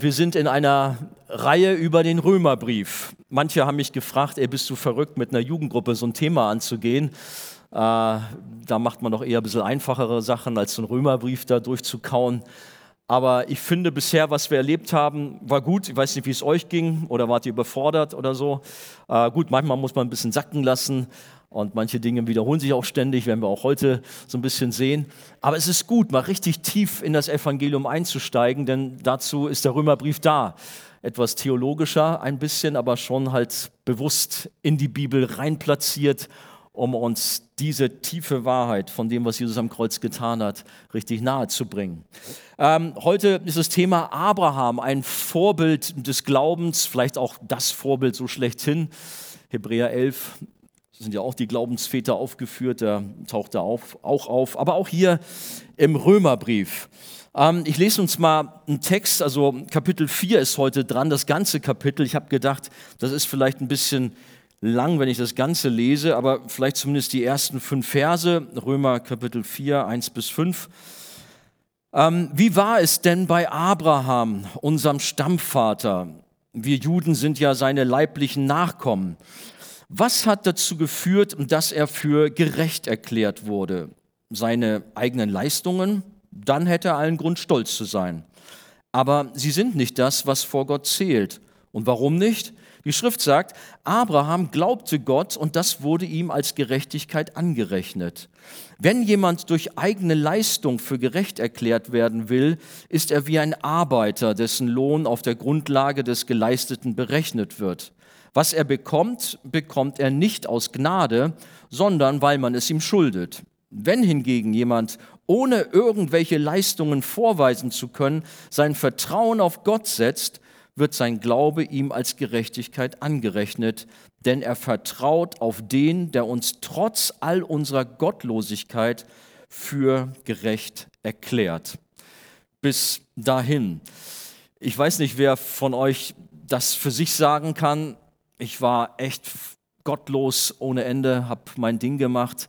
Wir sind in einer Reihe über den Römerbrief. Manche haben mich gefragt, ey, bist du verrückt, mit einer Jugendgruppe so ein Thema anzugehen? Äh, da macht man doch eher ein bisschen einfachere Sachen, als so einen Römerbrief da durchzukauen. Aber ich finde bisher, was wir erlebt haben, war gut. Ich weiß nicht, wie es euch ging oder wart ihr überfordert oder so. Äh, gut, manchmal muss man ein bisschen sacken lassen. Und manche Dinge wiederholen sich auch ständig, werden wir auch heute so ein bisschen sehen. Aber es ist gut, mal richtig tief in das Evangelium einzusteigen, denn dazu ist der Römerbrief da. Etwas theologischer ein bisschen, aber schon halt bewusst in die Bibel reinplatziert, um uns diese tiefe Wahrheit von dem, was Jesus am Kreuz getan hat, richtig nahe zu bringen. Ähm, heute ist das Thema Abraham, ein Vorbild des Glaubens, vielleicht auch das Vorbild so schlechthin. Hebräer 11 sind ja auch die Glaubensväter aufgeführt, da taucht er auf, auch auf, aber auch hier im Römerbrief. Ähm, ich lese uns mal einen Text, also Kapitel 4 ist heute dran, das ganze Kapitel. Ich habe gedacht, das ist vielleicht ein bisschen lang, wenn ich das Ganze lese, aber vielleicht zumindest die ersten fünf Verse, Römer Kapitel 4, 1 bis 5. Ähm, wie war es denn bei Abraham, unserem Stammvater? Wir Juden sind ja seine leiblichen Nachkommen. Was hat dazu geführt, dass er für gerecht erklärt wurde? Seine eigenen Leistungen? Dann hätte er allen Grund, stolz zu sein. Aber sie sind nicht das, was vor Gott zählt. Und warum nicht? Die Schrift sagt, Abraham glaubte Gott und das wurde ihm als Gerechtigkeit angerechnet. Wenn jemand durch eigene Leistung für gerecht erklärt werden will, ist er wie ein Arbeiter, dessen Lohn auf der Grundlage des Geleisteten berechnet wird. Was er bekommt, bekommt er nicht aus Gnade, sondern weil man es ihm schuldet. Wenn hingegen jemand ohne irgendwelche Leistungen vorweisen zu können, sein Vertrauen auf Gott setzt, wird sein Glaube ihm als Gerechtigkeit angerechnet, denn er vertraut auf den, der uns trotz all unserer Gottlosigkeit für gerecht erklärt. Bis dahin. Ich weiß nicht, wer von euch das für sich sagen kann, ich war echt gottlos ohne Ende, habe mein Ding gemacht,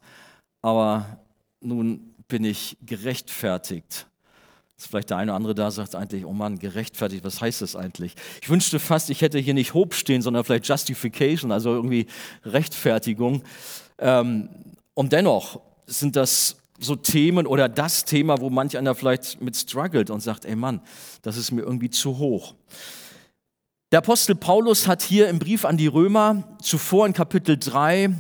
aber nun bin ich gerechtfertigt. Dass vielleicht der eine oder andere da sagt eigentlich, oh Mann, gerechtfertigt, was heißt das eigentlich? Ich wünschte fast, ich hätte hier nicht Hope stehen, sondern vielleicht Justification, also irgendwie Rechtfertigung. Ähm, und dennoch sind das so Themen oder das Thema, wo manch einer vielleicht mit struggelt und sagt, ey Mann, das ist mir irgendwie zu hoch. Der Apostel Paulus hat hier im Brief an die Römer zuvor in Kapitel 3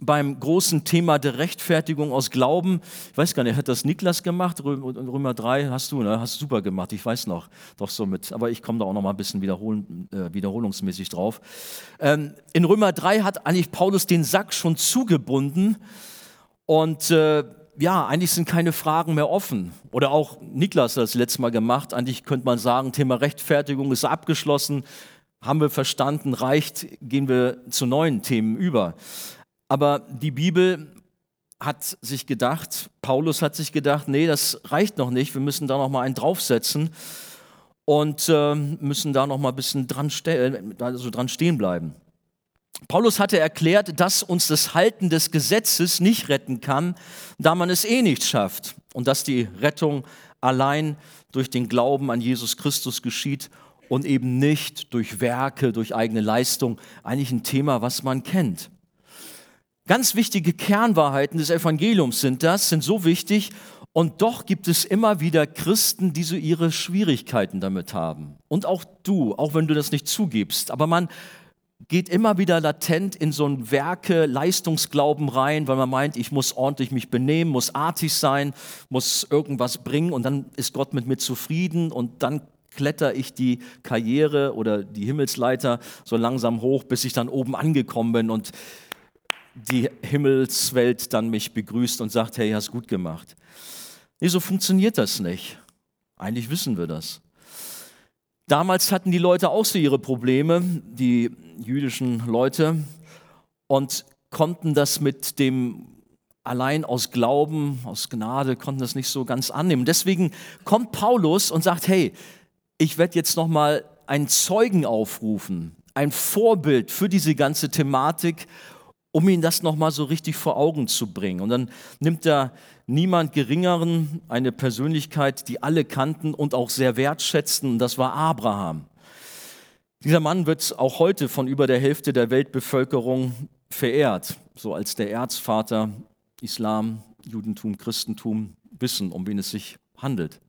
beim großen Thema der Rechtfertigung aus Glauben, ich weiß gar nicht, hat das Niklas gemacht? Römer 3 hast du, ne? Hast du super gemacht, ich weiß noch, doch so mit. Aber ich komme da auch noch mal ein bisschen äh, wiederholungsmäßig drauf. Ähm, in Römer 3 hat eigentlich Paulus den Sack schon zugebunden und äh, ja, eigentlich sind keine Fragen mehr offen. Oder auch Niklas hat das letzte Mal gemacht. Eigentlich könnte man sagen, Thema Rechtfertigung ist abgeschlossen. Haben wir verstanden, reicht, gehen wir zu neuen Themen über. Aber die Bibel hat sich gedacht, Paulus hat sich gedacht, nee, das reicht noch nicht, wir müssen da noch mal einen draufsetzen und äh, müssen da noch mal ein bisschen dran, also dran stehen bleiben. Paulus hatte erklärt, dass uns das Halten des Gesetzes nicht retten kann, da man es eh nicht schafft und dass die Rettung allein durch den Glauben an Jesus Christus geschieht und eben nicht durch Werke, durch eigene Leistung. Eigentlich ein Thema, was man kennt. Ganz wichtige Kernwahrheiten des Evangeliums sind das, sind so wichtig und doch gibt es immer wieder Christen, die so ihre Schwierigkeiten damit haben. Und auch du, auch wenn du das nicht zugibst. Aber man geht immer wieder latent in so ein Werke-Leistungsglauben rein, weil man meint, ich muss ordentlich mich benehmen, muss artig sein, muss irgendwas bringen und dann ist Gott mit mir zufrieden und dann kletter ich die Karriere oder die Himmelsleiter so langsam hoch, bis ich dann oben angekommen bin und die Himmelswelt dann mich begrüßt und sagt, hey, hast gut gemacht. Nee, so funktioniert das nicht. Eigentlich wissen wir das. Damals hatten die Leute auch so ihre Probleme, die jüdischen Leute, und konnten das mit dem allein aus Glauben, aus Gnade, konnten das nicht so ganz annehmen. Deswegen kommt Paulus und sagt, hey, ich werde jetzt noch mal einen Zeugen aufrufen, ein Vorbild für diese ganze Thematik, um ihn das nochmal so richtig vor Augen zu bringen. Und dann nimmt er niemand Geringeren, eine Persönlichkeit, die alle kannten und auch sehr wertschätzten, und das war Abraham. Dieser Mann wird auch heute von über der Hälfte der Weltbevölkerung verehrt, so als der Erzvater Islam, Judentum, Christentum wissen, um wen es sich handelt.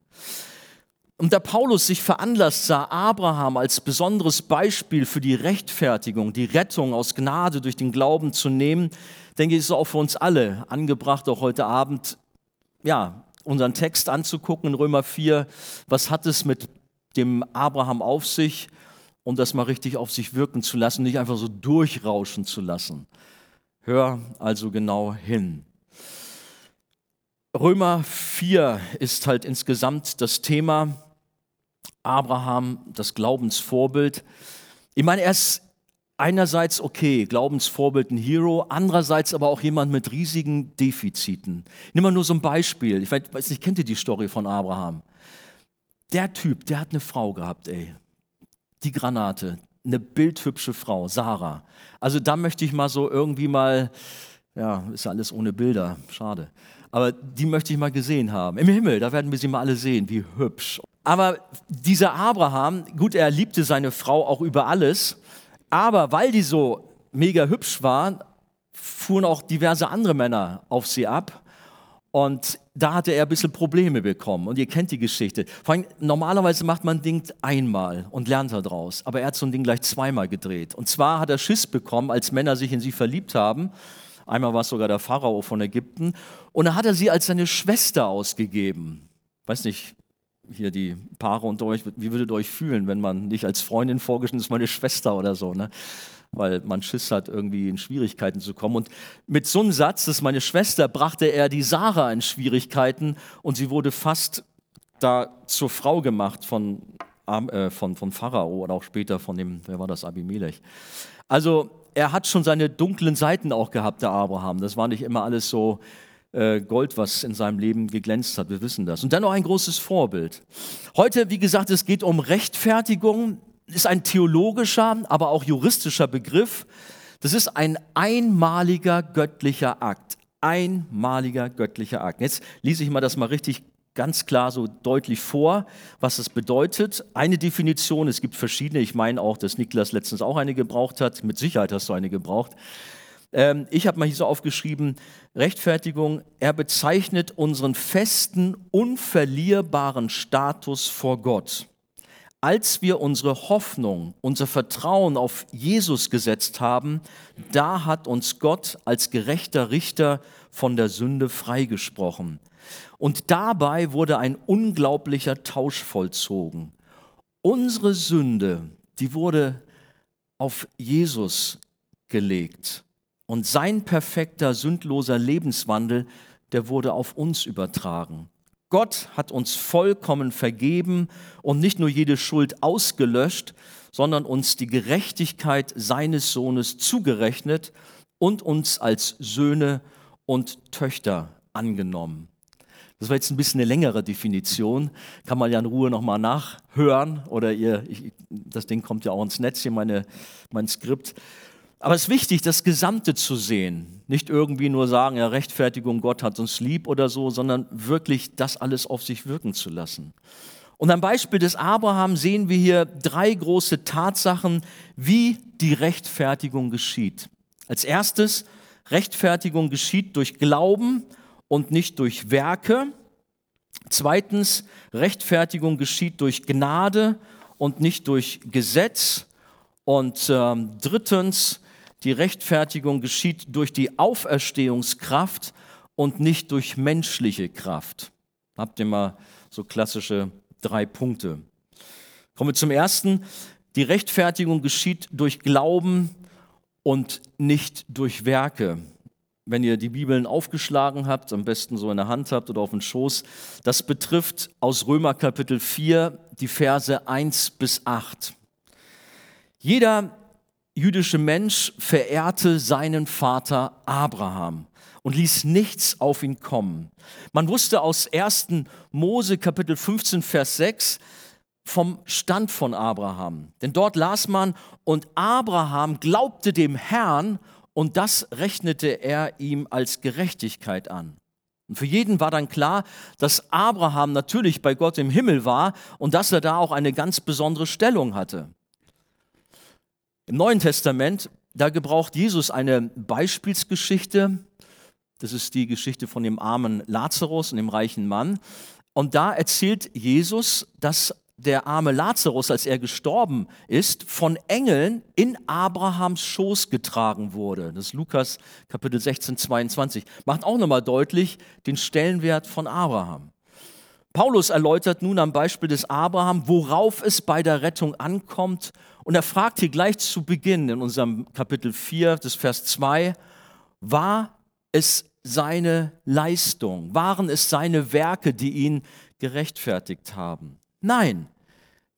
Und da Paulus sich veranlasst sah, Abraham als besonderes Beispiel für die Rechtfertigung, die Rettung aus Gnade durch den Glauben zu nehmen, denke ich, ist es auch für uns alle angebracht, auch heute Abend, ja, unseren Text anzugucken in Römer 4. Was hat es mit dem Abraham auf sich? Und das mal richtig auf sich wirken zu lassen, nicht einfach so durchrauschen zu lassen. Hör also genau hin. Römer 4 ist halt insgesamt das Thema Abraham, das Glaubensvorbild. Ich meine, er ist einerseits okay, Glaubensvorbild, ein Hero, andererseits aber auch jemand mit riesigen Defiziten. Nimm mal nur so ein Beispiel. Ich weiß nicht, kennt ihr die Story von Abraham? Der Typ, der hat eine Frau gehabt, ey. Die Granate, eine bildhübsche Frau, Sarah. Also da möchte ich mal so irgendwie mal, ja, ist ja alles ohne Bilder, schade. Aber die möchte ich mal gesehen haben. Im Himmel, da werden wir sie mal alle sehen, wie hübsch. Aber dieser Abraham, gut, er liebte seine Frau auch über alles, aber weil die so mega hübsch war, fuhren auch diverse andere Männer auf sie ab. Und da hatte er ein bisschen Probleme bekommen. Und ihr kennt die Geschichte. Vor allem, normalerweise macht man ein Ding einmal und lernt daraus. Aber er hat so ein Ding gleich zweimal gedreht. Und zwar hat er Schiss bekommen, als Männer sich in sie verliebt haben. Einmal war es sogar der Pharao von Ägypten. Und da hat er sie als seine Schwester ausgegeben. Weiß nicht, hier die Paare unter euch, wie würdet ihr euch fühlen, wenn man nicht als Freundin vorgestellt ist, meine Schwester oder so, ne? Weil man Schiss hat, irgendwie in Schwierigkeiten zu kommen. Und mit so einem Satz, das ist meine Schwester, brachte er die Sarah in Schwierigkeiten und sie wurde fast da zur Frau gemacht von, äh, von, von Pharao oder auch später von dem, wer war das, Abimelech. Also er hat schon seine dunklen Seiten auch gehabt, der Abraham. Das war nicht immer alles so äh, Gold, was in seinem Leben geglänzt hat. Wir wissen das. Und dann noch ein großes Vorbild. Heute, wie gesagt, es geht um Rechtfertigung. Ist ein theologischer, aber auch juristischer Begriff. Das ist ein einmaliger göttlicher Akt. Einmaliger göttlicher Akt. Jetzt lese ich mal das mal richtig ganz klar so deutlich vor, was es bedeutet. Eine Definition, es gibt verschiedene, ich meine auch, dass Niklas letztens auch eine gebraucht hat, mit Sicherheit hast du eine gebraucht. Ähm, ich habe mal hier so aufgeschrieben, Rechtfertigung, er bezeichnet unseren festen, unverlierbaren Status vor Gott. Als wir unsere Hoffnung, unser Vertrauen auf Jesus gesetzt haben, da hat uns Gott als gerechter Richter von der Sünde freigesprochen. Und dabei wurde ein unglaublicher Tausch vollzogen. Unsere Sünde, die wurde auf Jesus gelegt. Und sein perfekter, sündloser Lebenswandel, der wurde auf uns übertragen. Gott hat uns vollkommen vergeben und nicht nur jede Schuld ausgelöscht, sondern uns die Gerechtigkeit seines Sohnes zugerechnet und uns als Söhne und Töchter angenommen. Das war jetzt ein bisschen eine längere Definition, kann man ja in Ruhe nochmal nachhören oder ihr, ich, das Ding kommt ja auch ins Netz, hier meine, mein Skript. Aber es ist wichtig, das Gesamte zu sehen. Nicht irgendwie nur sagen, ja, Rechtfertigung, Gott hat uns lieb oder so, sondern wirklich das alles auf sich wirken zu lassen. Und am Beispiel des Abraham sehen wir hier drei große Tatsachen, wie die Rechtfertigung geschieht. Als erstes, Rechtfertigung geschieht durch Glauben und nicht durch Werke. Zweitens, Rechtfertigung geschieht durch Gnade und nicht durch Gesetz. Und ähm, drittens, die Rechtfertigung geschieht durch die Auferstehungskraft und nicht durch menschliche Kraft. Habt ihr mal so klassische drei Punkte. Kommen wir zum ersten. Die Rechtfertigung geschieht durch Glauben und nicht durch Werke. Wenn ihr die Bibeln aufgeschlagen habt, am besten so in der Hand habt oder auf dem Schoß, das betrifft aus Römer Kapitel 4 die Verse 1 bis 8. Jeder jüdische Mensch verehrte seinen Vater Abraham und ließ nichts auf ihn kommen. Man wusste aus 1. Mose Kapitel 15, Vers 6 vom Stand von Abraham. Denn dort las man, und Abraham glaubte dem Herrn und das rechnete er ihm als Gerechtigkeit an. Und für jeden war dann klar, dass Abraham natürlich bei Gott im Himmel war und dass er da auch eine ganz besondere Stellung hatte. Im Neuen Testament, da gebraucht Jesus eine Beispielsgeschichte. Das ist die Geschichte von dem armen Lazarus und dem reichen Mann. Und da erzählt Jesus, dass der arme Lazarus, als er gestorben ist, von Engeln in Abrahams Schoß getragen wurde. Das ist Lukas Kapitel 16, 22. Macht auch nochmal deutlich den Stellenwert von Abraham. Paulus erläutert nun am Beispiel des Abraham, worauf es bei der Rettung ankommt. Und er fragt hier gleich zu Beginn in unserem Kapitel 4, des Vers 2, war es seine Leistung? Waren es seine Werke, die ihn gerechtfertigt haben? Nein,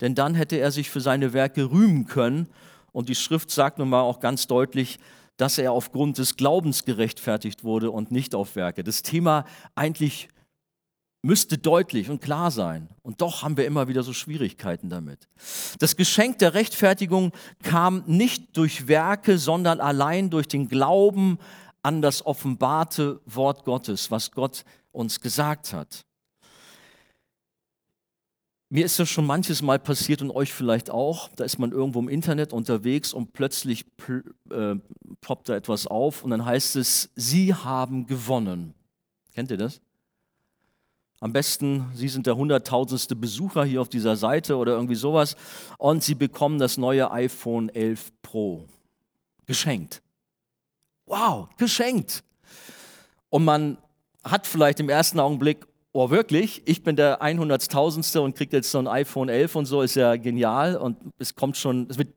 denn dann hätte er sich für seine Werke rühmen können. Und die Schrift sagt nun mal auch ganz deutlich, dass er aufgrund des Glaubens gerechtfertigt wurde und nicht auf Werke. Das Thema eigentlich müsste deutlich und klar sein. Und doch haben wir immer wieder so Schwierigkeiten damit. Das Geschenk der Rechtfertigung kam nicht durch Werke, sondern allein durch den Glauben an das offenbarte Wort Gottes, was Gott uns gesagt hat. Mir ist das schon manches Mal passiert und euch vielleicht auch. Da ist man irgendwo im Internet unterwegs und plötzlich äh, poppt da etwas auf und dann heißt es, Sie haben gewonnen. Kennt ihr das? Am besten, Sie sind der hunderttausendste Besucher hier auf dieser Seite oder irgendwie sowas und Sie bekommen das neue iPhone 11 Pro geschenkt. Wow, geschenkt. Und man hat vielleicht im ersten Augenblick, oh wirklich, ich bin der 100.000. und kriege jetzt so ein iPhone 11 und so, ist ja genial und es kommt schon, es wird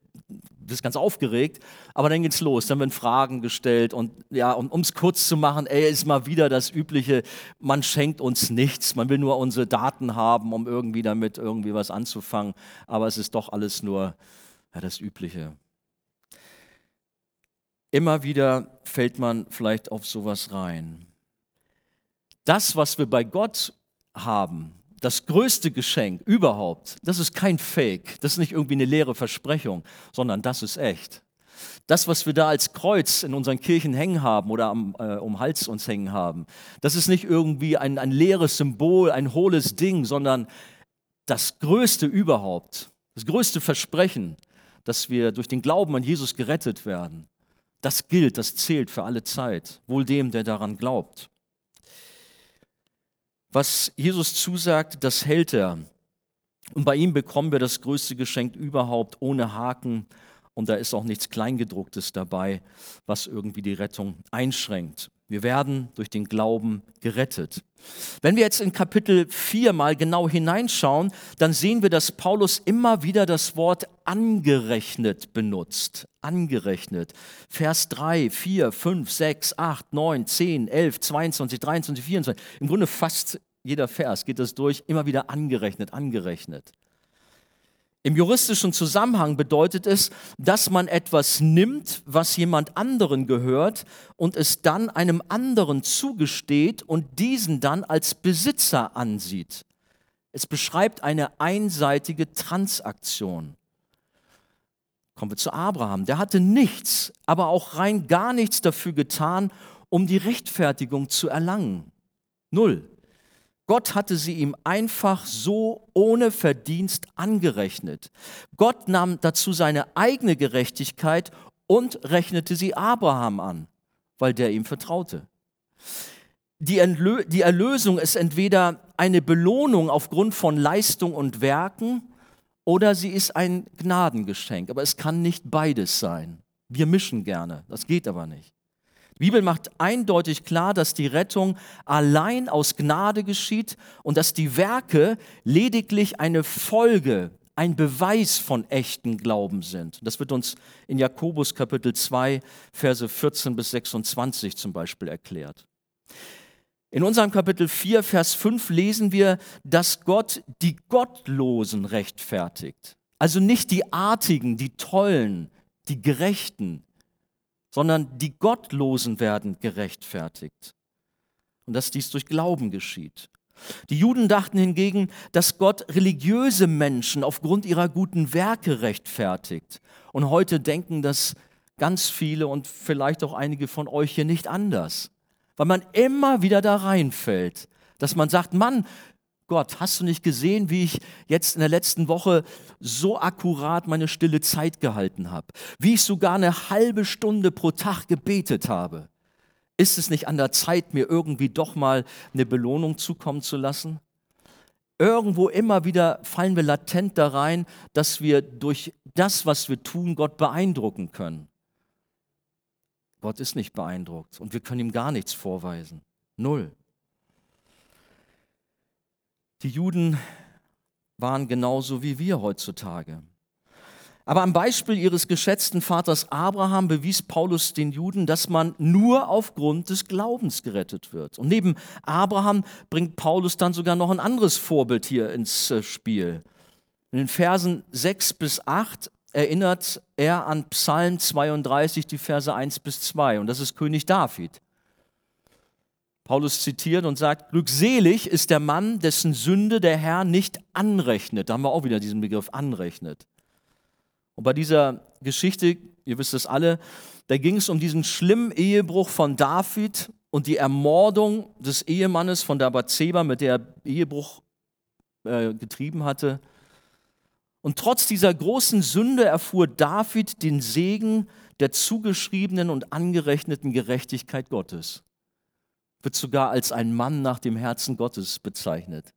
das ist ganz aufgeregt, aber dann geht's los, dann werden Fragen gestellt und ja, um es kurz zu machen, ey, ist mal wieder das übliche, man schenkt uns nichts, man will nur unsere Daten haben, um irgendwie damit irgendwie was anzufangen, aber es ist doch alles nur ja, das übliche. Immer wieder fällt man vielleicht auf sowas rein. Das, was wir bei Gott haben, das größte Geschenk überhaupt, das ist kein Fake, das ist nicht irgendwie eine leere Versprechung, sondern das ist echt. Das, was wir da als Kreuz in unseren Kirchen hängen haben oder am, äh, um Hals uns hängen haben, das ist nicht irgendwie ein, ein leeres Symbol, ein hohles Ding, sondern das Größte überhaupt, das größte Versprechen, dass wir durch den Glauben an Jesus gerettet werden. Das gilt, das zählt für alle Zeit, wohl dem, der daran glaubt. Was Jesus zusagt, das hält er. Und bei ihm bekommen wir das größte Geschenk überhaupt ohne Haken. Und da ist auch nichts Kleingedrucktes dabei, was irgendwie die Rettung einschränkt. Wir werden durch den Glauben gerettet. Wenn wir jetzt in Kapitel 4 mal genau hineinschauen, dann sehen wir, dass Paulus immer wieder das Wort angerechnet benutzt. Angerechnet. Vers 3, 4, 5, 6, 8, 9, 10, 11, 22, 23, 24. Im Grunde fast jeder Vers geht das durch, immer wieder angerechnet, angerechnet. Im juristischen Zusammenhang bedeutet es, dass man etwas nimmt, was jemand anderen gehört und es dann einem anderen zugesteht und diesen dann als Besitzer ansieht. Es beschreibt eine einseitige Transaktion. Kommen wir zu Abraham. Der hatte nichts, aber auch rein gar nichts dafür getan, um die Rechtfertigung zu erlangen. Null. Gott hatte sie ihm einfach so ohne Verdienst angerechnet. Gott nahm dazu seine eigene Gerechtigkeit und rechnete sie Abraham an, weil der ihm vertraute. Die, die Erlösung ist entweder eine Belohnung aufgrund von Leistung und Werken oder sie ist ein Gnadengeschenk. Aber es kann nicht beides sein. Wir mischen gerne, das geht aber nicht. Die Bibel macht eindeutig klar, dass die Rettung allein aus Gnade geschieht und dass die Werke lediglich eine Folge, ein Beweis von echten Glauben sind. Das wird uns in Jakobus Kapitel 2, Verse 14 bis 26 zum Beispiel erklärt. In unserem Kapitel 4, Vers 5 lesen wir, dass Gott die Gottlosen rechtfertigt. Also nicht die Artigen, die Tollen, die Gerechten, sondern die Gottlosen werden gerechtfertigt. Und dass dies durch Glauben geschieht. Die Juden dachten hingegen, dass Gott religiöse Menschen aufgrund ihrer guten Werke rechtfertigt. Und heute denken das ganz viele und vielleicht auch einige von euch hier nicht anders. Weil man immer wieder da reinfällt, dass man sagt, Mann, Gott, hast du nicht gesehen, wie ich jetzt in der letzten Woche so akkurat meine stille Zeit gehalten habe? Wie ich sogar eine halbe Stunde pro Tag gebetet habe? Ist es nicht an der Zeit, mir irgendwie doch mal eine Belohnung zukommen zu lassen? Irgendwo immer wieder fallen wir latent da rein, dass wir durch das, was wir tun, Gott beeindrucken können. Gott ist nicht beeindruckt und wir können ihm gar nichts vorweisen. Null. Die Juden waren genauso wie wir heutzutage. Aber am Beispiel ihres geschätzten Vaters Abraham bewies Paulus den Juden, dass man nur aufgrund des Glaubens gerettet wird. Und neben Abraham bringt Paulus dann sogar noch ein anderes Vorbild hier ins äh, Spiel. In den Versen 6 bis 8 erinnert er an Psalm 32, die Verse 1 bis 2. Und das ist König David. Paulus zitiert und sagt, glückselig ist der Mann, dessen Sünde der Herr nicht anrechnet. Da haben wir auch wieder diesen Begriff anrechnet. Und bei dieser Geschichte, ihr wisst es alle, da ging es um diesen schlimmen Ehebruch von David und die Ermordung des Ehemannes von der Bathseba, mit der er Ehebruch äh, getrieben hatte. Und trotz dieser großen Sünde erfuhr David den Segen der zugeschriebenen und angerechneten Gerechtigkeit Gottes. Wird sogar als ein Mann nach dem Herzen Gottes bezeichnet.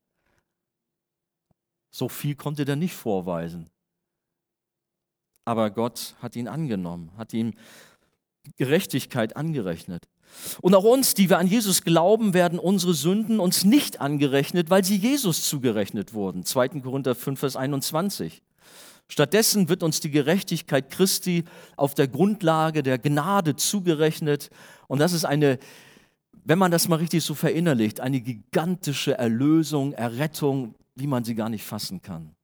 So viel konnte er nicht vorweisen aber Gott hat ihn angenommen, hat ihm Gerechtigkeit angerechnet. Und auch uns, die wir an Jesus glauben, werden unsere Sünden uns nicht angerechnet, weil sie Jesus zugerechnet wurden. 2. Korinther 5, Vers 21. Stattdessen wird uns die Gerechtigkeit Christi auf der Grundlage der Gnade zugerechnet. Und das ist eine, wenn man das mal richtig so verinnerlicht, eine gigantische Erlösung, Errettung, wie man sie gar nicht fassen kann.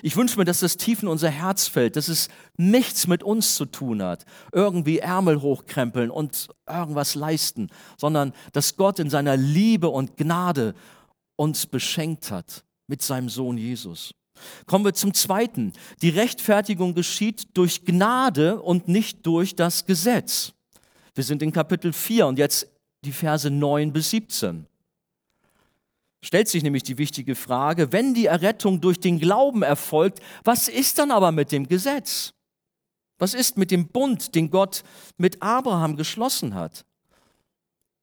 Ich wünsche mir, dass das tief in unser Herz fällt, dass es nichts mit uns zu tun hat, irgendwie Ärmel hochkrempeln und irgendwas leisten, sondern dass Gott in seiner Liebe und Gnade uns beschenkt hat mit seinem Sohn Jesus. Kommen wir zum Zweiten. Die Rechtfertigung geschieht durch Gnade und nicht durch das Gesetz. Wir sind in Kapitel 4 und jetzt die Verse 9 bis 17 stellt sich nämlich die wichtige Frage, wenn die Errettung durch den Glauben erfolgt, was ist dann aber mit dem Gesetz? Was ist mit dem Bund, den Gott mit Abraham geschlossen hat?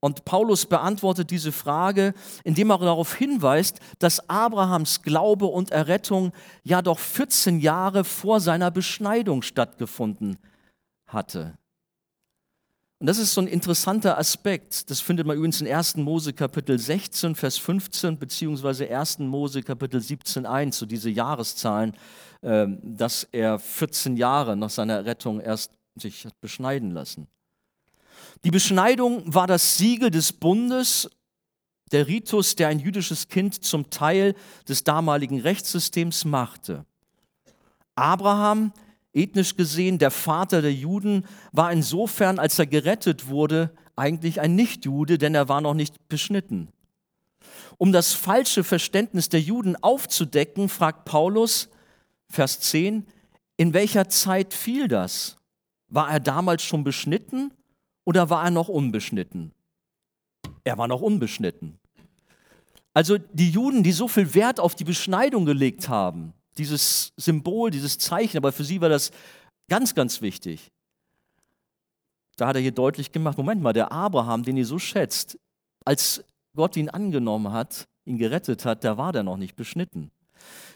Und Paulus beantwortet diese Frage, indem er darauf hinweist, dass Abrahams Glaube und Errettung ja doch 14 Jahre vor seiner Beschneidung stattgefunden hatte. Und das ist so ein interessanter Aspekt. Das findet man übrigens in 1. Mose Kapitel 16, Vers 15, beziehungsweise 1. Mose Kapitel 17, 1, so diese Jahreszahlen, ähm, dass er 14 Jahre nach seiner Rettung erst sich hat beschneiden lassen. Die Beschneidung war das Siegel des Bundes, der Ritus, der ein jüdisches Kind zum Teil des damaligen Rechtssystems machte. Abraham ethnisch gesehen der Vater der Juden, war insofern, als er gerettet wurde, eigentlich ein Nichtjude, denn er war noch nicht beschnitten. Um das falsche Verständnis der Juden aufzudecken, fragt Paulus, Vers 10, in welcher Zeit fiel das? War er damals schon beschnitten oder war er noch unbeschnitten? Er war noch unbeschnitten. Also die Juden, die so viel Wert auf die Beschneidung gelegt haben, dieses Symbol, dieses Zeichen, aber für sie war das ganz, ganz wichtig. Da hat er hier deutlich gemacht, Moment mal, der Abraham, den ihr so schätzt, als Gott ihn angenommen hat, ihn gerettet hat, da war der noch nicht beschnitten.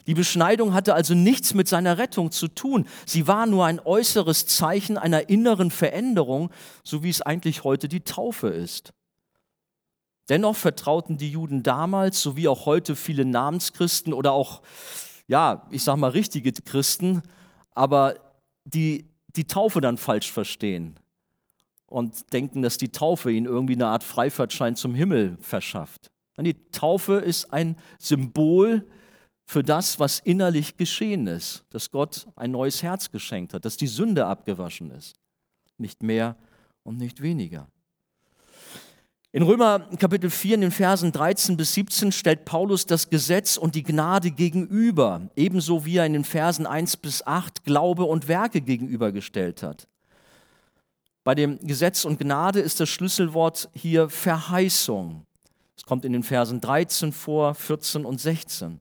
Die Beschneidung hatte also nichts mit seiner Rettung zu tun. Sie war nur ein äußeres Zeichen einer inneren Veränderung, so wie es eigentlich heute die Taufe ist. Dennoch vertrauten die Juden damals, so wie auch heute viele Namenschristen oder auch ja, ich sag mal, richtige Christen, aber die die Taufe dann falsch verstehen und denken, dass die Taufe ihnen irgendwie eine Art Freifahrtschein zum Himmel verschafft. Die Taufe ist ein Symbol für das, was innerlich geschehen ist, dass Gott ein neues Herz geschenkt hat, dass die Sünde abgewaschen ist. Nicht mehr und nicht weniger. In Römer Kapitel 4 in den Versen 13 bis 17 stellt Paulus das Gesetz und die Gnade gegenüber, ebenso wie er in den Versen 1 bis 8 Glaube und Werke gegenübergestellt hat. Bei dem Gesetz und Gnade ist das Schlüsselwort hier Verheißung. Es kommt in den Versen 13 vor, 14 und 16.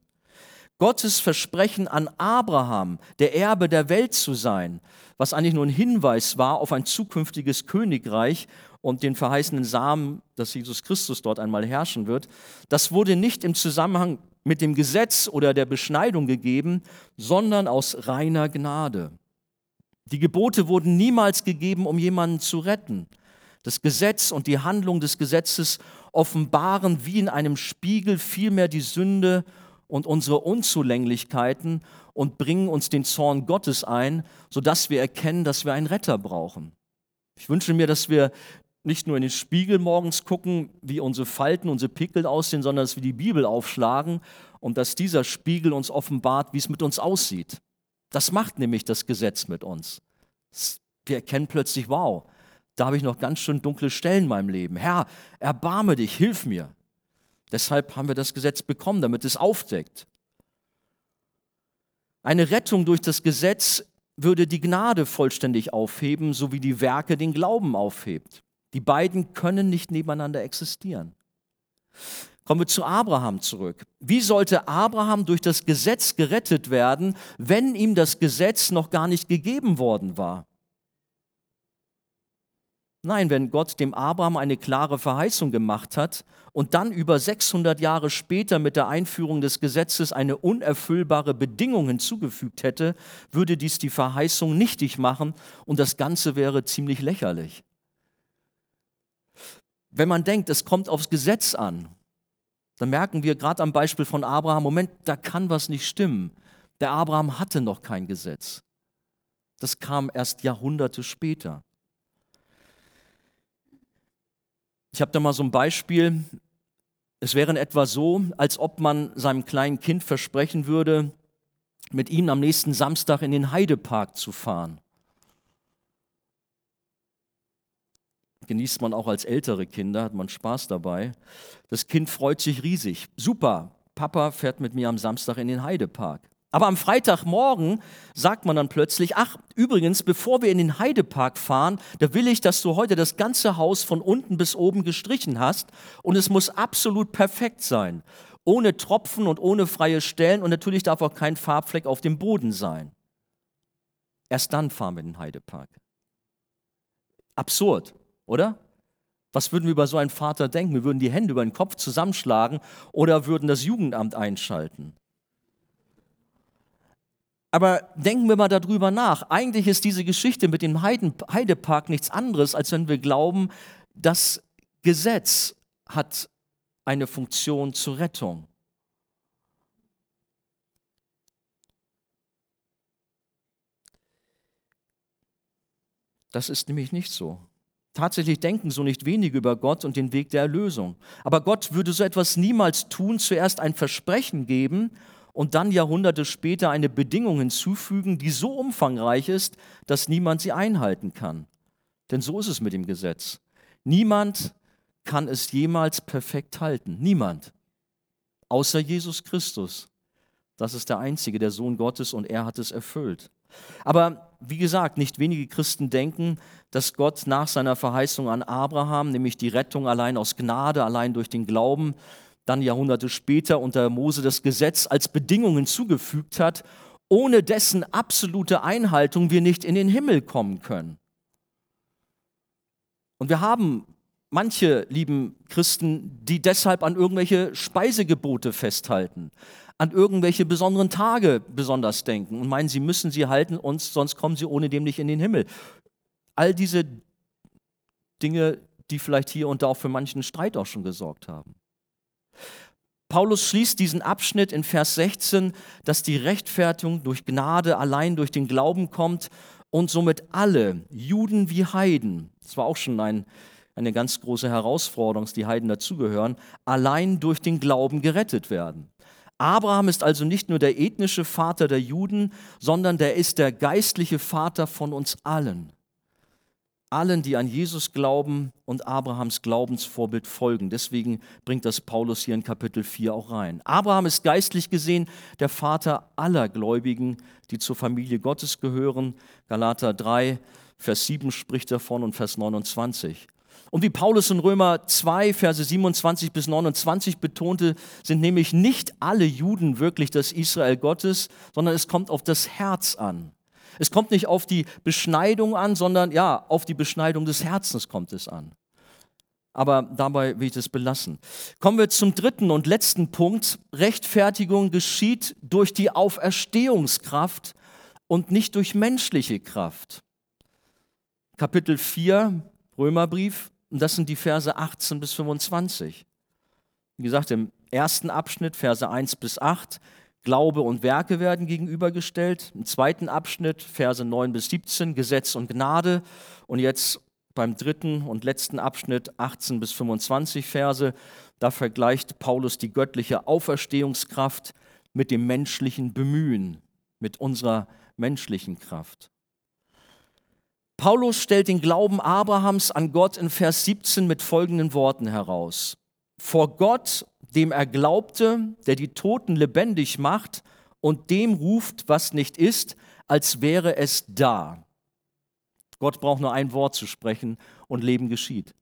Gottes Versprechen an Abraham, der Erbe der Welt zu sein, was eigentlich nur ein Hinweis war auf ein zukünftiges Königreich und den verheißenen Samen, dass Jesus Christus dort einmal herrschen wird, das wurde nicht im Zusammenhang mit dem Gesetz oder der Beschneidung gegeben, sondern aus reiner Gnade. Die Gebote wurden niemals gegeben, um jemanden zu retten. Das Gesetz und die Handlung des Gesetzes offenbaren wie in einem Spiegel vielmehr die Sünde und unsere Unzulänglichkeiten und bringen uns den Zorn Gottes ein, sodass wir erkennen, dass wir einen Retter brauchen. Ich wünsche mir, dass wir nicht nur in den Spiegel morgens gucken, wie unsere Falten, unsere Pickel aussehen, sondern dass wir die Bibel aufschlagen und dass dieser Spiegel uns offenbart, wie es mit uns aussieht. Das macht nämlich das Gesetz mit uns. Wir erkennen plötzlich, wow, da habe ich noch ganz schön dunkle Stellen in meinem Leben. Herr, erbarme dich, hilf mir. Deshalb haben wir das Gesetz bekommen, damit es aufdeckt. Eine Rettung durch das Gesetz würde die Gnade vollständig aufheben, so wie die Werke den Glauben aufhebt. Die beiden können nicht nebeneinander existieren. Kommen wir zu Abraham zurück. Wie sollte Abraham durch das Gesetz gerettet werden, wenn ihm das Gesetz noch gar nicht gegeben worden war? Nein, wenn Gott dem Abraham eine klare Verheißung gemacht hat und dann über 600 Jahre später mit der Einführung des Gesetzes eine unerfüllbare Bedingung hinzugefügt hätte, würde dies die Verheißung nichtig machen und das Ganze wäre ziemlich lächerlich. Wenn man denkt, es kommt aufs Gesetz an, dann merken wir gerade am Beispiel von Abraham, Moment, da kann was nicht stimmen. Der Abraham hatte noch kein Gesetz. Das kam erst Jahrhunderte später. Ich habe da mal so ein Beispiel. Es wäre in etwa so, als ob man seinem kleinen Kind versprechen würde, mit ihm am nächsten Samstag in den Heidepark zu fahren. Genießt man auch als ältere Kinder, hat man Spaß dabei. Das Kind freut sich riesig. Super, Papa fährt mit mir am Samstag in den Heidepark. Aber am Freitagmorgen sagt man dann plötzlich, ach, übrigens, bevor wir in den Heidepark fahren, da will ich, dass du heute das ganze Haus von unten bis oben gestrichen hast und es muss absolut perfekt sein. Ohne Tropfen und ohne freie Stellen und natürlich darf auch kein Farbfleck auf dem Boden sein. Erst dann fahren wir in den Heidepark. Absurd oder? Was würden wir über so einen Vater denken? Wir würden die Hände über den Kopf zusammenschlagen oder würden das Jugendamt einschalten. Aber denken wir mal darüber nach. Eigentlich ist diese Geschichte mit dem Heidepark nichts anderes, als wenn wir glauben, das Gesetz hat eine Funktion zur Rettung. Das ist nämlich nicht so. Tatsächlich denken so nicht wenige über Gott und den Weg der Erlösung. Aber Gott würde so etwas niemals tun, zuerst ein Versprechen geben und dann Jahrhunderte später eine Bedingung hinzufügen, die so umfangreich ist, dass niemand sie einhalten kann. Denn so ist es mit dem Gesetz. Niemand kann es jemals perfekt halten. Niemand. Außer Jesus Christus. Das ist der Einzige, der Sohn Gottes, und er hat es erfüllt. Aber wie gesagt, nicht wenige Christen denken, dass Gott nach seiner Verheißung an Abraham, nämlich die Rettung allein aus Gnade, allein durch den Glauben, dann Jahrhunderte später unter Mose das Gesetz als Bedingung hinzugefügt hat, ohne dessen absolute Einhaltung wir nicht in den Himmel kommen können. Und wir haben manche lieben Christen, die deshalb an irgendwelche Speisegebote festhalten, an irgendwelche besonderen Tage besonders denken und meinen, sie müssen sie halten, und sonst kommen sie ohne dem nicht in den Himmel. All diese Dinge, die vielleicht hier und da auch für manchen Streit auch schon gesorgt haben. Paulus schließt diesen Abschnitt in Vers 16, dass die Rechtfertigung durch Gnade allein durch den Glauben kommt und somit alle, Juden wie Heiden, das war auch schon ein, eine ganz große Herausforderung, dass die Heiden dazugehören, allein durch den Glauben gerettet werden. Abraham ist also nicht nur der ethnische Vater der Juden, sondern der ist der geistliche Vater von uns allen. allen, die an Jesus glauben und Abrahams Glaubensvorbild folgen. Deswegen bringt das Paulus hier in Kapitel 4 auch rein. Abraham ist geistlich gesehen der Vater aller Gläubigen, die zur Familie Gottes gehören. Galater 3, Vers 7 spricht davon und Vers 29. Und wie Paulus in Römer 2, Verse 27 bis 29 betonte, sind nämlich nicht alle Juden wirklich das Israel Gottes, sondern es kommt auf das Herz an. Es kommt nicht auf die Beschneidung an, sondern ja, auf die Beschneidung des Herzens kommt es an. Aber dabei will ich das belassen. Kommen wir zum dritten und letzten Punkt. Rechtfertigung geschieht durch die Auferstehungskraft und nicht durch menschliche Kraft. Kapitel 4, Römerbrief, und das sind die Verse 18 bis 25. Wie gesagt, im ersten Abschnitt, Verse 1 bis 8, Glaube und Werke werden gegenübergestellt. Im zweiten Abschnitt, Verse 9 bis 17, Gesetz und Gnade. Und jetzt beim dritten und letzten Abschnitt, 18 bis 25 Verse, da vergleicht Paulus die göttliche Auferstehungskraft mit dem menschlichen Bemühen, mit unserer menschlichen Kraft. Paulus stellt den Glauben Abrahams an Gott in Vers 17 mit folgenden Worten heraus. Vor Gott dem er glaubte, der die Toten lebendig macht und dem ruft, was nicht ist, als wäre es da. Gott braucht nur ein Wort zu sprechen und Leben geschieht.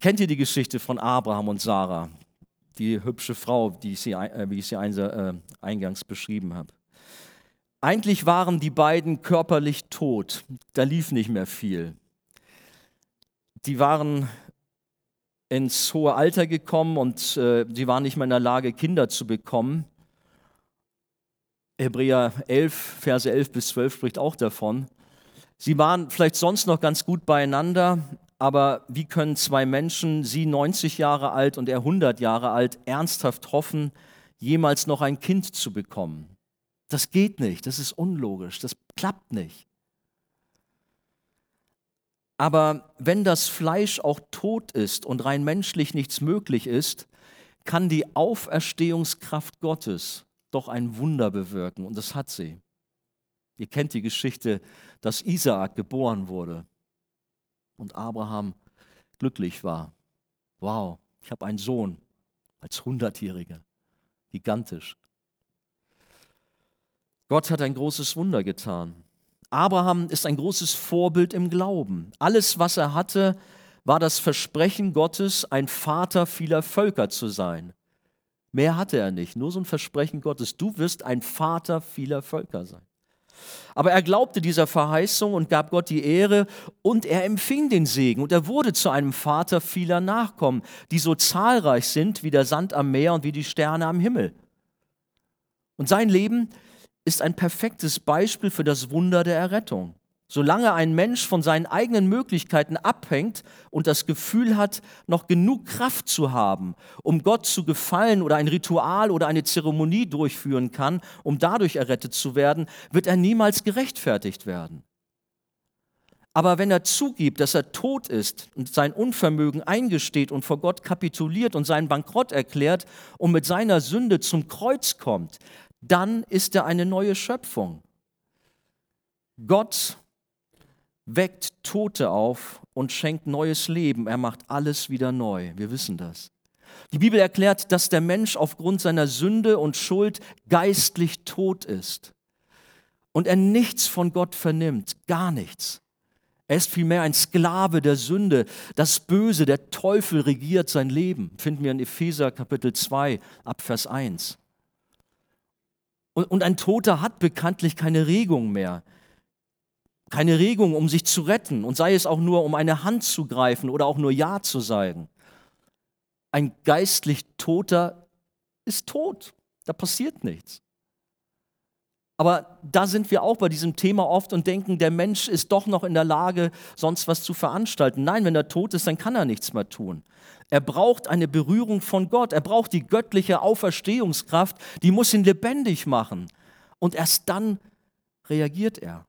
Kennt ihr die Geschichte von Abraham und Sarah? Die hübsche Frau, die ich sie, äh, wie ich sie äh, eingangs beschrieben habe. Eigentlich waren die beiden körperlich tot. Da lief nicht mehr viel. Die waren ins hohe Alter gekommen und äh, sie waren nicht mehr in der Lage, Kinder zu bekommen. Hebräer 11, Verse 11 bis 12 spricht auch davon. Sie waren vielleicht sonst noch ganz gut beieinander, aber wie können zwei Menschen, sie 90 Jahre alt und er 100 Jahre alt, ernsthaft hoffen, jemals noch ein Kind zu bekommen? Das geht nicht, das ist unlogisch, das klappt nicht. Aber wenn das Fleisch auch tot ist und rein menschlich nichts möglich ist, kann die Auferstehungskraft Gottes doch ein Wunder bewirken. Und das hat sie. Ihr kennt die Geschichte, dass Isaak geboren wurde und Abraham glücklich war. Wow, ich habe einen Sohn als Hundertjähriger. Gigantisch. Gott hat ein großes Wunder getan. Abraham ist ein großes Vorbild im Glauben. Alles, was er hatte, war das Versprechen Gottes, ein Vater vieler Völker zu sein. Mehr hatte er nicht, nur so ein Versprechen Gottes. Du wirst ein Vater vieler Völker sein. Aber er glaubte dieser Verheißung und gab Gott die Ehre und er empfing den Segen und er wurde zu einem Vater vieler Nachkommen, die so zahlreich sind wie der Sand am Meer und wie die Sterne am Himmel. Und sein Leben ist ein perfektes Beispiel für das Wunder der Errettung. Solange ein Mensch von seinen eigenen Möglichkeiten abhängt und das Gefühl hat, noch genug Kraft zu haben, um Gott zu gefallen oder ein Ritual oder eine Zeremonie durchführen kann, um dadurch errettet zu werden, wird er niemals gerechtfertigt werden. Aber wenn er zugibt, dass er tot ist und sein Unvermögen eingesteht und vor Gott kapituliert und seinen Bankrott erklärt und mit seiner Sünde zum Kreuz kommt, dann ist er eine neue Schöpfung. Gott weckt Tote auf und schenkt neues Leben. Er macht alles wieder neu. Wir wissen das. Die Bibel erklärt, dass der Mensch aufgrund seiner Sünde und Schuld geistlich tot ist und er nichts von Gott vernimmt, gar nichts. Er ist vielmehr ein Sklave der Sünde. Das Böse, der Teufel regiert sein Leben. Finden wir in Epheser Kapitel 2 ab Vers 1. Und, und ein Toter hat bekanntlich keine Regung mehr. Keine Regung, um sich zu retten. Und sei es auch nur, um eine Hand zu greifen oder auch nur Ja zu sagen. Ein geistlich Toter ist tot. Da passiert nichts. Aber da sind wir auch bei diesem Thema oft und denken, der Mensch ist doch noch in der Lage, sonst was zu veranstalten. Nein, wenn er tot ist, dann kann er nichts mehr tun. Er braucht eine Berührung von Gott. Er braucht die göttliche Auferstehungskraft, die muss ihn lebendig machen. Und erst dann reagiert er.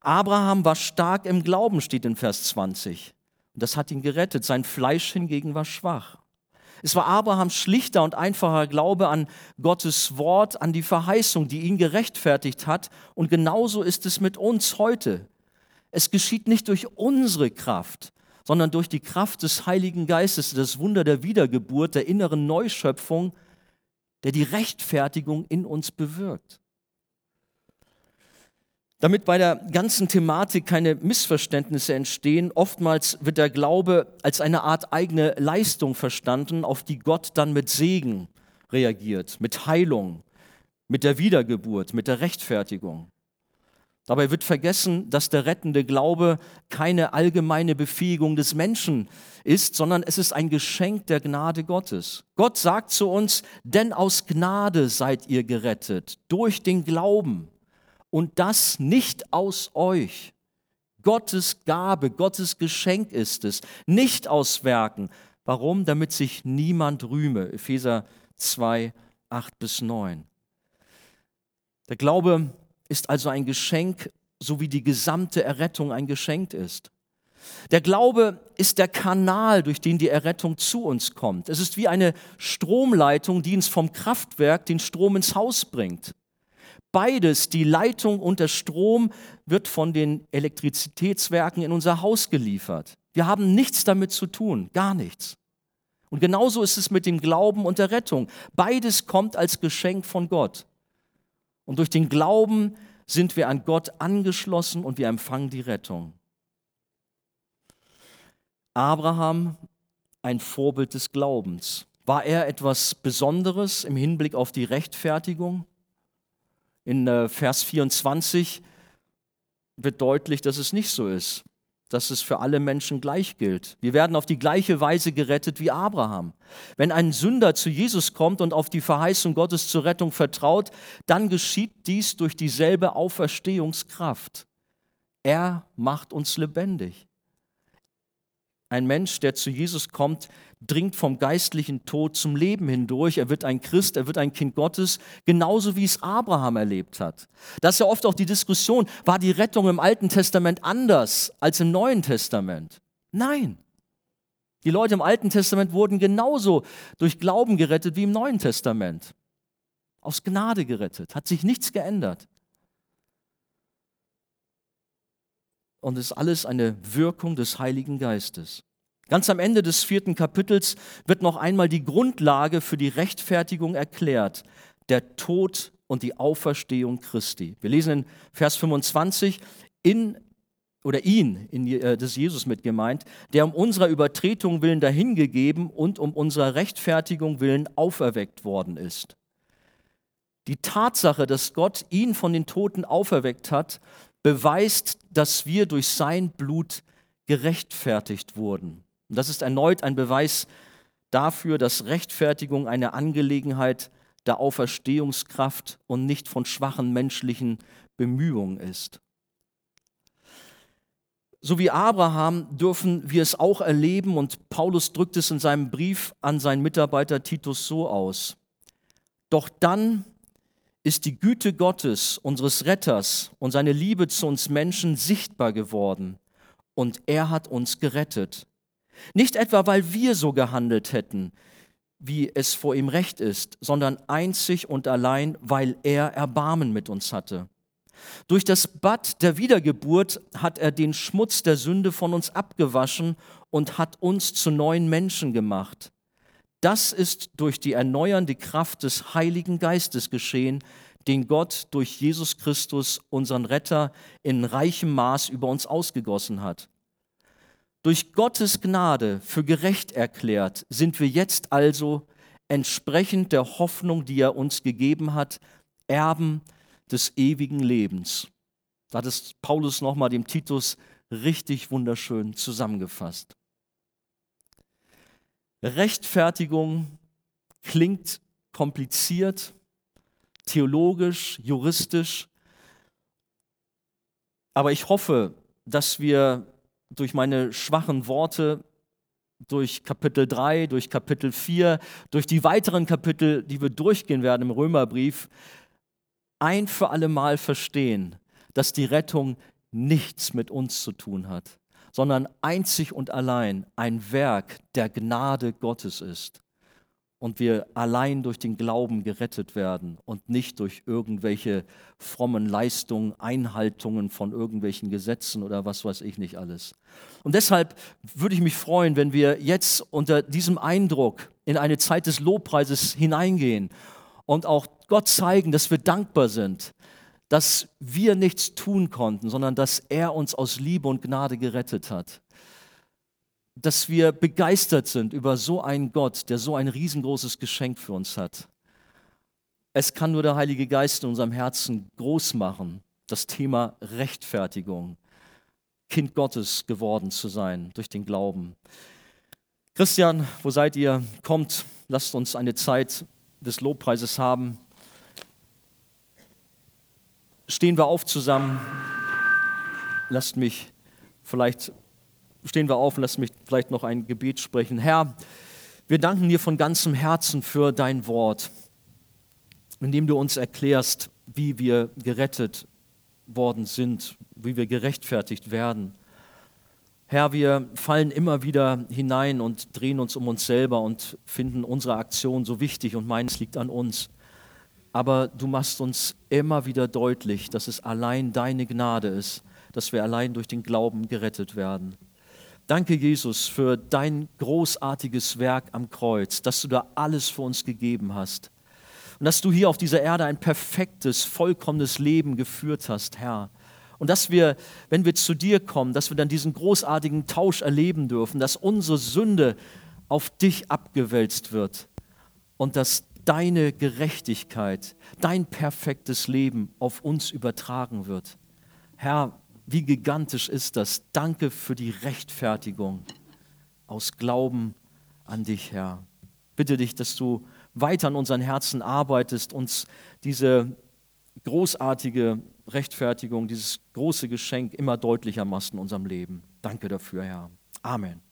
Abraham war stark im Glauben, steht in Vers 20. Und das hat ihn gerettet. Sein Fleisch hingegen war schwach. Es war Abrahams schlichter und einfacher Glaube an Gottes Wort, an die Verheißung, die ihn gerechtfertigt hat. Und genauso ist es mit uns heute. Es geschieht nicht durch unsere Kraft, sondern durch die Kraft des Heiligen Geistes, das Wunder der Wiedergeburt, der inneren Neuschöpfung, der die Rechtfertigung in uns bewirkt. Damit bei der ganzen Thematik keine Missverständnisse entstehen, oftmals wird der Glaube als eine Art eigene Leistung verstanden, auf die Gott dann mit Segen reagiert, mit Heilung, mit der Wiedergeburt, mit der Rechtfertigung. Dabei wird vergessen, dass der rettende Glaube keine allgemeine Befähigung des Menschen ist, sondern es ist ein Geschenk der Gnade Gottes. Gott sagt zu uns, denn aus Gnade seid ihr gerettet, durch den Glauben und das nicht aus euch. Gottes Gabe, Gottes Geschenk ist es, nicht aus Werken. Warum? Damit sich niemand rühme. Epheser 2, 8 bis 9. Der Glaube ist also ein Geschenk, so wie die gesamte Errettung ein Geschenk ist. Der Glaube ist der Kanal, durch den die Errettung zu uns kommt. Es ist wie eine Stromleitung, die uns vom Kraftwerk den Strom ins Haus bringt. Beides, die Leitung und der Strom, wird von den Elektrizitätswerken in unser Haus geliefert. Wir haben nichts damit zu tun, gar nichts. Und genauso ist es mit dem Glauben und der Rettung. Beides kommt als Geschenk von Gott. Und durch den Glauben sind wir an Gott angeschlossen und wir empfangen die Rettung. Abraham, ein Vorbild des Glaubens. War er etwas Besonderes im Hinblick auf die Rechtfertigung? in äh, Vers 24 wird deutlich, dass es nicht so ist, dass es für alle Menschen gleich gilt. Wir werden auf die gleiche Weise gerettet wie Abraham. Wenn ein Sünder zu Jesus kommt und auf die Verheißung Gottes zur Rettung vertraut, dann geschieht dies durch dieselbe Auferstehungskraft. Er macht uns lebendig. Ein Mensch, der zu Jesus kommt, dringt vom geistlichen Tod zum Leben hindurch. Er wird ein Christ, er wird ein Kind Gottes, genauso wie es Abraham erlebt hat. Das ist ja oft auch die Diskussion, war die Rettung im Alten Testament anders als im Neuen Testament? Nein. Die Leute im Alten Testament wurden genauso durch Glauben gerettet wie im Neuen Testament. Aus Gnade gerettet, hat sich nichts geändert. Und ist alles eine Wirkung des Heiligen Geistes. Ganz am Ende des vierten Kapitels wird noch einmal die Grundlage für die Rechtfertigung erklärt, der Tod und die Auferstehung Christi. Wir lesen in Vers 25, in oder ihn, in, äh, das Jesus mit gemeint, der um unserer Übertretung willen dahingegeben und um unserer Rechtfertigung willen auferweckt worden ist. Die Tatsache, dass Gott ihn von den Toten auferweckt hat, beweist, dass wir durch sein Blut gerechtfertigt wurden. Und das ist erneut ein Beweis dafür, dass Rechtfertigung eine Angelegenheit der Auferstehungskraft und nicht von schwachen menschlichen Bemühungen ist. So wie Abraham dürfen wir es auch erleben und Paulus drückt es in seinem Brief an seinen Mitarbeiter Titus so aus. Doch dann ist die Güte Gottes, unseres Retters und seine Liebe zu uns Menschen sichtbar geworden. Und er hat uns gerettet. Nicht etwa, weil wir so gehandelt hätten, wie es vor ihm recht ist, sondern einzig und allein, weil er Erbarmen mit uns hatte. Durch das Bad der Wiedergeburt hat er den Schmutz der Sünde von uns abgewaschen und hat uns zu neuen Menschen gemacht. Das ist durch die erneuernde Kraft des Heiligen Geistes geschehen, den Gott durch Jesus Christus, unseren Retter, in reichem Maß über uns ausgegossen hat. Durch Gottes Gnade für gerecht erklärt sind wir jetzt also entsprechend der Hoffnung, die er uns gegeben hat, Erben des ewigen Lebens. Da hat es Paulus nochmal dem Titus richtig wunderschön zusammengefasst. Rechtfertigung klingt kompliziert, theologisch, juristisch, aber ich hoffe, dass wir durch meine schwachen Worte, durch Kapitel 3, durch Kapitel 4, durch die weiteren Kapitel, die wir durchgehen werden im Römerbrief, ein für alle Mal verstehen, dass die Rettung nichts mit uns zu tun hat, sondern einzig und allein ein Werk der Gnade Gottes ist. und wir allein durch den Glauben gerettet werden und nicht durch irgendwelche frommen Leistungen, Einhaltungen von irgendwelchen Gesetzen oder was weiß ich nicht alles. Und deshalb würde ich mich freuen, wenn wir jetzt unter diesem Eindruck in eine Zeit des Lobpreises hineingehen und auch Gott zeigen, dass wir dankbar sind, dass wir nichts tun konnten, sondern dass er uns aus Liebe und Gnade gerettet hat dass wir begeistert sind über so einen Gott, der so ein riesengroßes Geschenk für uns hat. Es kann nur der Heilige Geist in unserem Herzen groß machen, das Thema Rechtfertigung, Kind Gottes geworden zu sein durch den Glauben. Christian, wo seid ihr? Kommt, lasst uns eine Zeit des Lobpreises haben. Stehen wir auf zusammen. Lasst mich vielleicht stehen wir auf und lass mich vielleicht noch ein Gebet sprechen. Herr, wir danken dir von ganzem Herzen für dein Wort, indem du uns erklärst, wie wir gerettet worden sind, wie wir gerechtfertigt werden. Herr, wir fallen immer wieder hinein und drehen uns um uns selber und finden unsere Aktion so wichtig und meines liegt an uns. Aber du machst uns immer wieder deutlich, dass es allein deine Gnade ist, dass wir allein durch den Glauben gerettet werden. Danke, Jesus, für dein großartiges Werk am Kreuz, dass du da alles für uns gegeben hast. Und dass du hier auf dieser Erde ein perfektes, vollkommenes Leben geführt hast, Herr. Und dass wir, wenn wir zu dir kommen, dass wir dann diesen großartigen Tausch erleben dürfen, dass unsere Sünde auf dich abgewälzt wird und dass deine Gerechtigkeit, dein perfektes Leben auf uns übertragen wird. Herr, wie gigantisch ist das? Danke für die Rechtfertigung aus Glauben an dich, Herr. Bitte dich, dass du weiter an unseren Herzen arbeitest, uns diese großartige Rechtfertigung, dieses große Geschenk immer deutlicher machst in unserem Leben. Danke dafür, Herr. Amen.